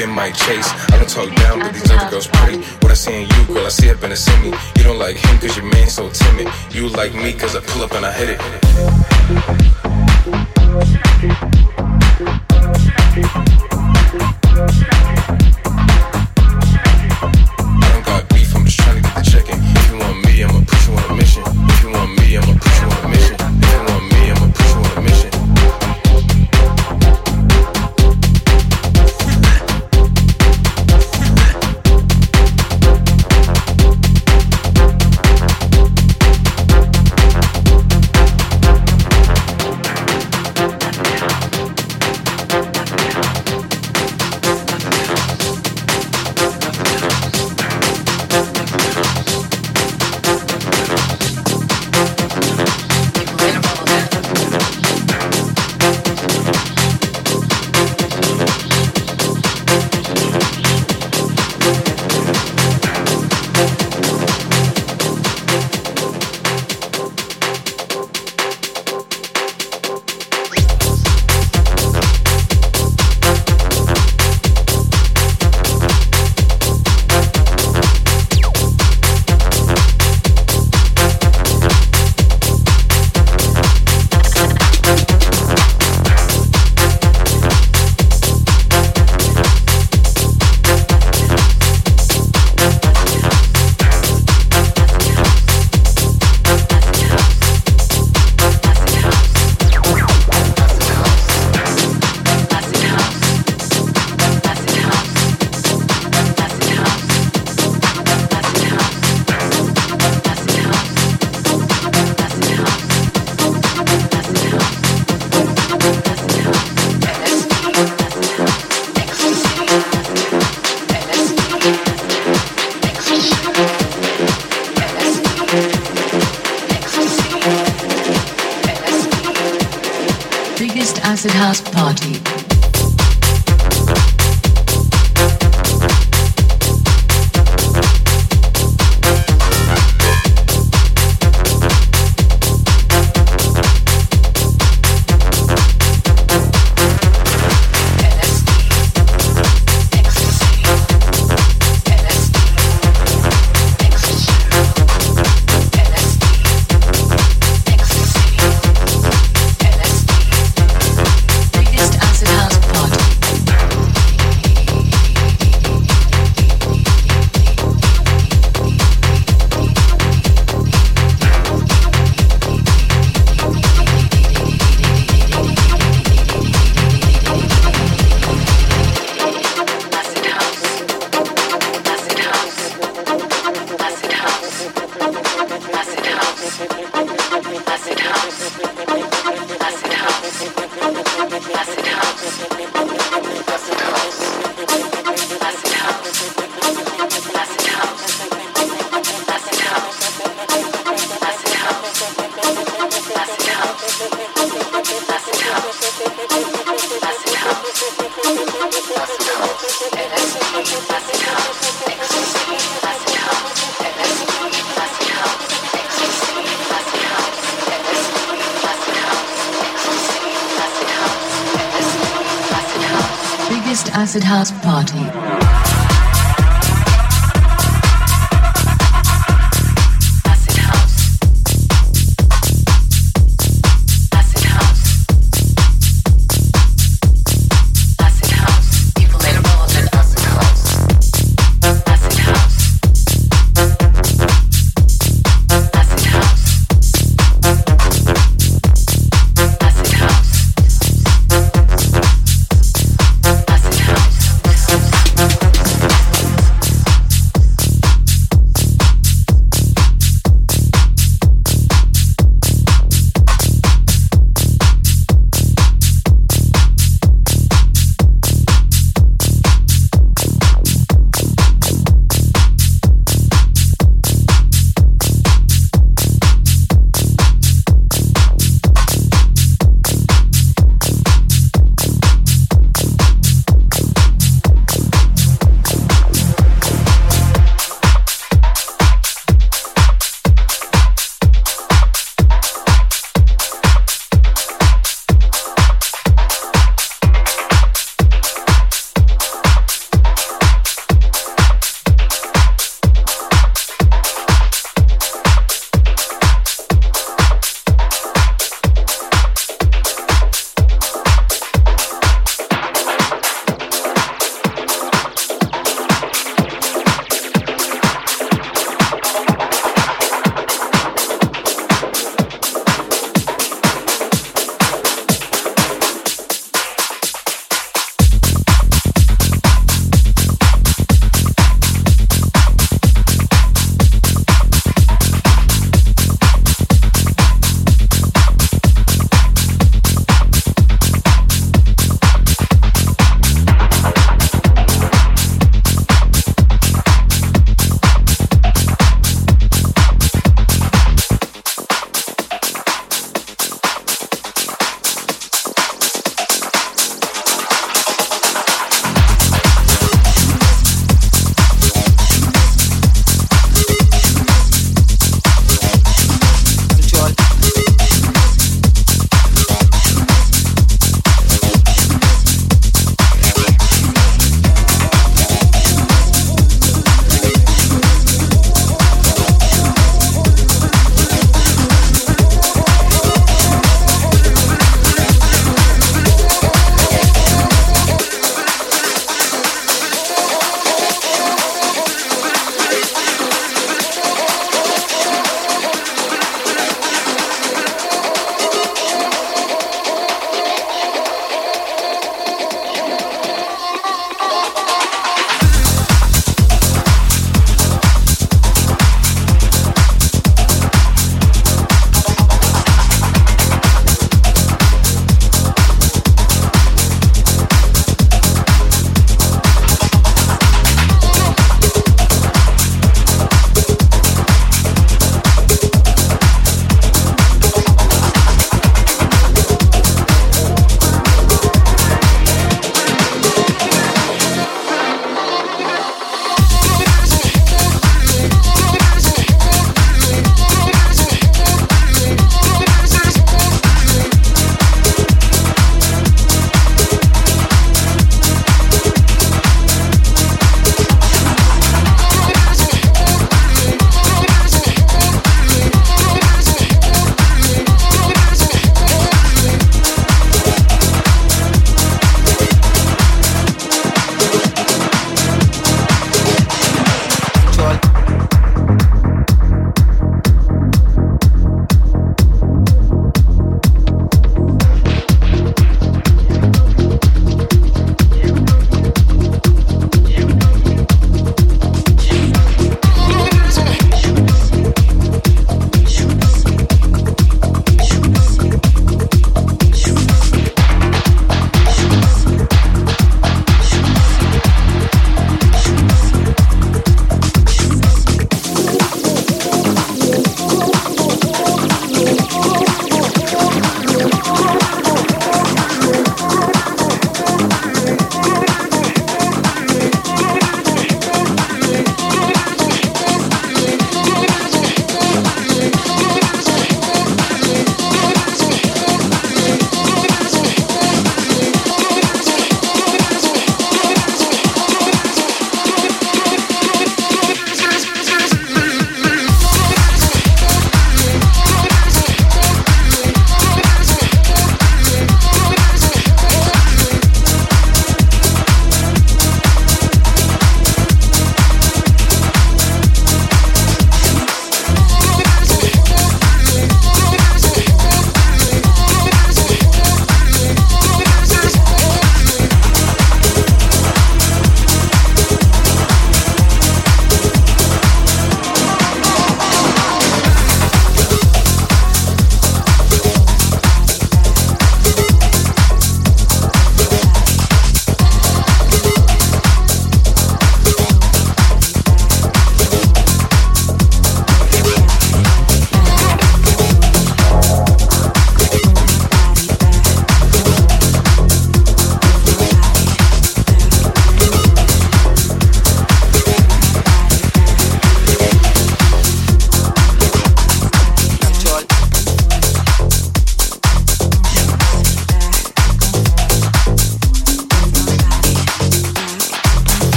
been my chase. I don't talk down, but these other girls pretty. What I see in you, girl, I see up in a semi. You don't like him cause your man's so timid. You like me cause I pull up and I hit it.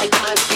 Come on,